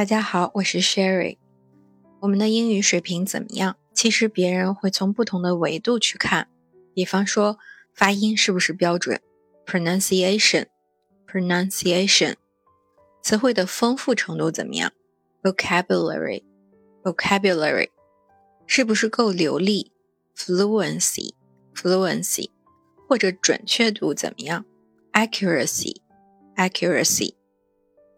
大家好，我是 Sherry。我们的英语水平怎么样？其实别人会从不同的维度去看，比方说发音是不是标准，pronunciation，pronunciation，词汇的丰富程度怎么样，vocabulary，vocabulary，是不是够流利，fluency，fluency，或者准确度怎么样，accuracy，accuracy。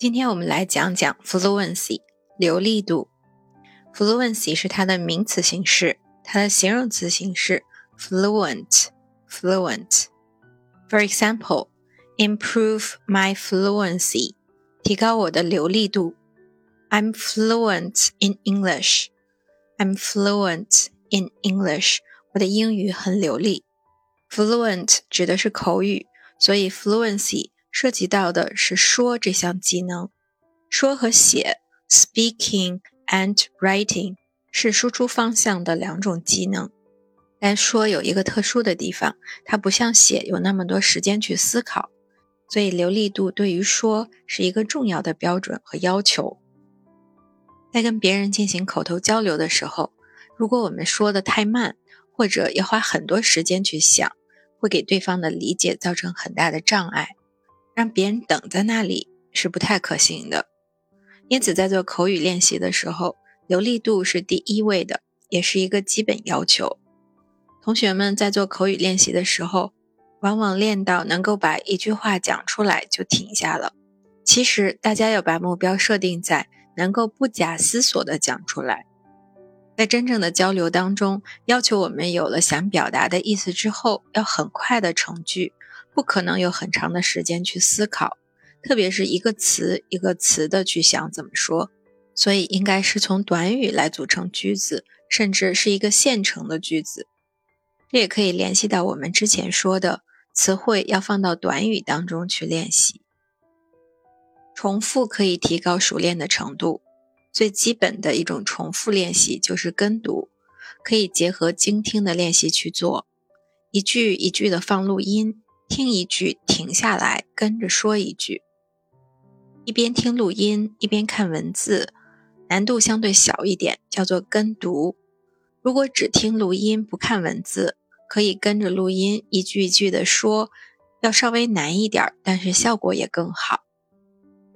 今天我们来讲讲 fluency 流利度。fluency 是它的名词形式，它的形容词形式 fluent fluent。For example, improve my fluency 提高我的流利度。I'm fluent in English. I'm fluent in English. 我的英语很流利。Fluent 指的是口语，所以 fluency 涉及到的是说这项技能，说和写 （speaking and writing） 是输出方向的两种技能。但说有一个特殊的地方，它不像写有那么多时间去思考，所以流利度对于说是一个重要的标准和要求。在跟别人进行口头交流的时候，如果我们说的太慢，或者要花很多时间去想，会给对方的理解造成很大的障碍。让别人等在那里是不太可行的，因此在做口语练习的时候，流利度是第一位的，也是一个基本要求。同学们在做口语练习的时候，往往练到能够把一句话讲出来就停下了。其实大家要把目标设定在能够不假思索地讲出来。在真正的交流当中，要求我们有了想表达的意思之后，要很快的成句。不可能有很长的时间去思考，特别是一个词一个词的去想怎么说，所以应该是从短语来组成句子，甚至是一个现成的句子。这也可以联系到我们之前说的词汇要放到短语当中去练习。重复可以提高熟练的程度，最基本的一种重复练习就是跟读，可以结合精听的练习去做，一句一句的放录音。听一句，停下来，跟着说一句。一边听录音，一边看文字，难度相对小一点，叫做跟读。如果只听录音不看文字，可以跟着录音一句一句的说，要稍微难一点，但是效果也更好。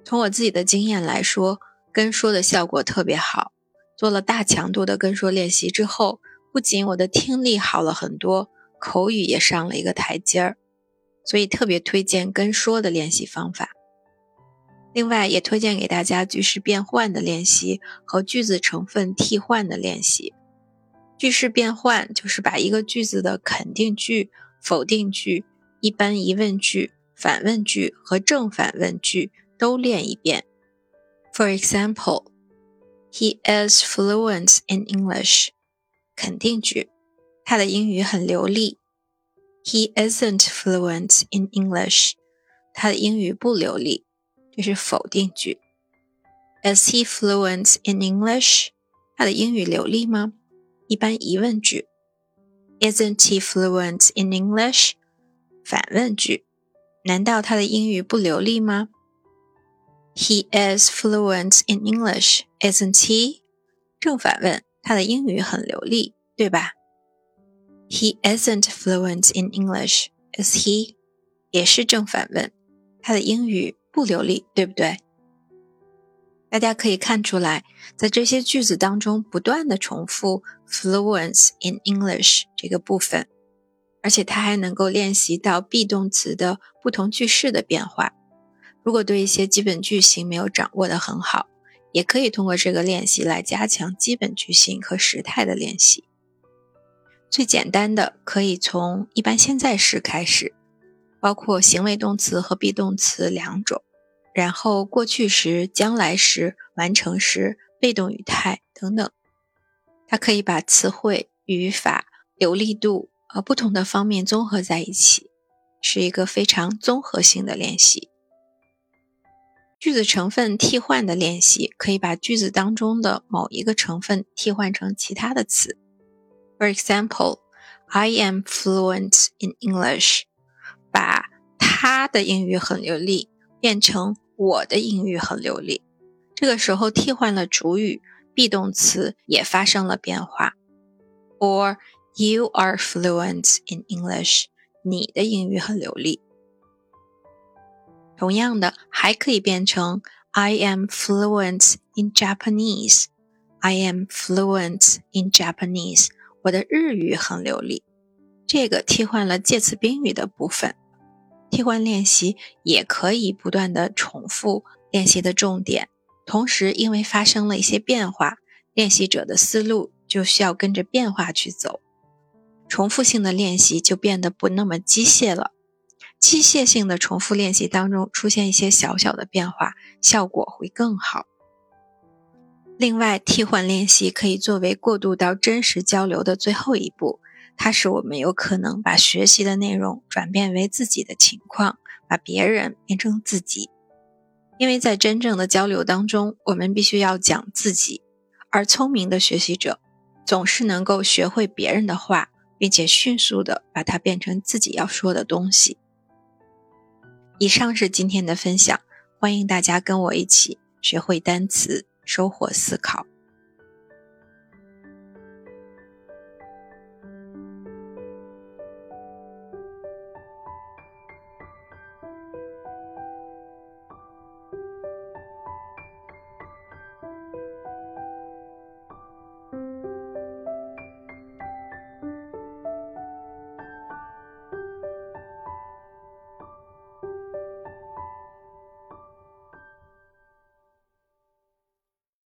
从我自己的经验来说，跟说的效果特别好。做了大强度的跟说练习之后，不仅我的听力好了很多，口语也上了一个台阶儿。所以特别推荐跟说的练习方法，另外也推荐给大家句式变换的练习和句子成分替换的练习。句式变换就是把一个句子的肯定句、否定句、一般疑问句、反问句和正反问句都练一遍。For example, he is fluent in English。肯定句，他的英语很流利。He isn't fluent in English。他的英语不流利，这是否定句。Is he fluent in English？他的英语流利吗？一般疑问句。Isn't he fluent in English？反问句。难道他的英语不流利吗？He is fluent in English, isn't he？正反问，他的英语很流利，对吧 ？He isn't fluent in English, is he? 也是正反问，他的英语不流利，对不对？大家可以看出来，在这些句子当中不断的重复 fluent in English 这个部分，而且它还能够练习到 be 动词的不同句式的变化。如果对一些基本句型没有掌握的很好，也可以通过这个练习来加强基本句型和时态的练习。最简单的可以从一般现在时开始，包括行为动词和 be 动词两种，然后过去时、将来时、完成时、被动语态等等。它可以把词汇、语法、流利度和不同的方面综合在一起，是一个非常综合性的练习。句子成分替换的练习，可以把句子当中的某一个成分替换成其他的词。For example, I am fluent in English. 把他的英语很流利变成我的英语很流利， 这个时候替换了主语，be 动词也发生了变化。Or you are fluent in English，你的英语很流利。同样的，还可以变成 I am fluent in Japanese。I am fluent in Japanese。 我的日语很流利。这个替换了介词宾语的部分。替换练习也可以不断的重复练习的重点。同时，因为发生了一些变化，练习者的思路就需要跟着变化去走。重复性的练习就变得不那么机械了。机械性的重复练习当中出现一些小小的变化，效果会更好。另外，替换练习可以作为过渡到真实交流的最后一步，它使我们有可能把学习的内容转变为自己的情况，把别人变成自己。因为在真正的交流当中，我们必须要讲自己，而聪明的学习者总是能够学会别人的话，并且迅速的把它变成自己要说的东西。以上是今天的分享，欢迎大家跟我一起学会单词，收获思考。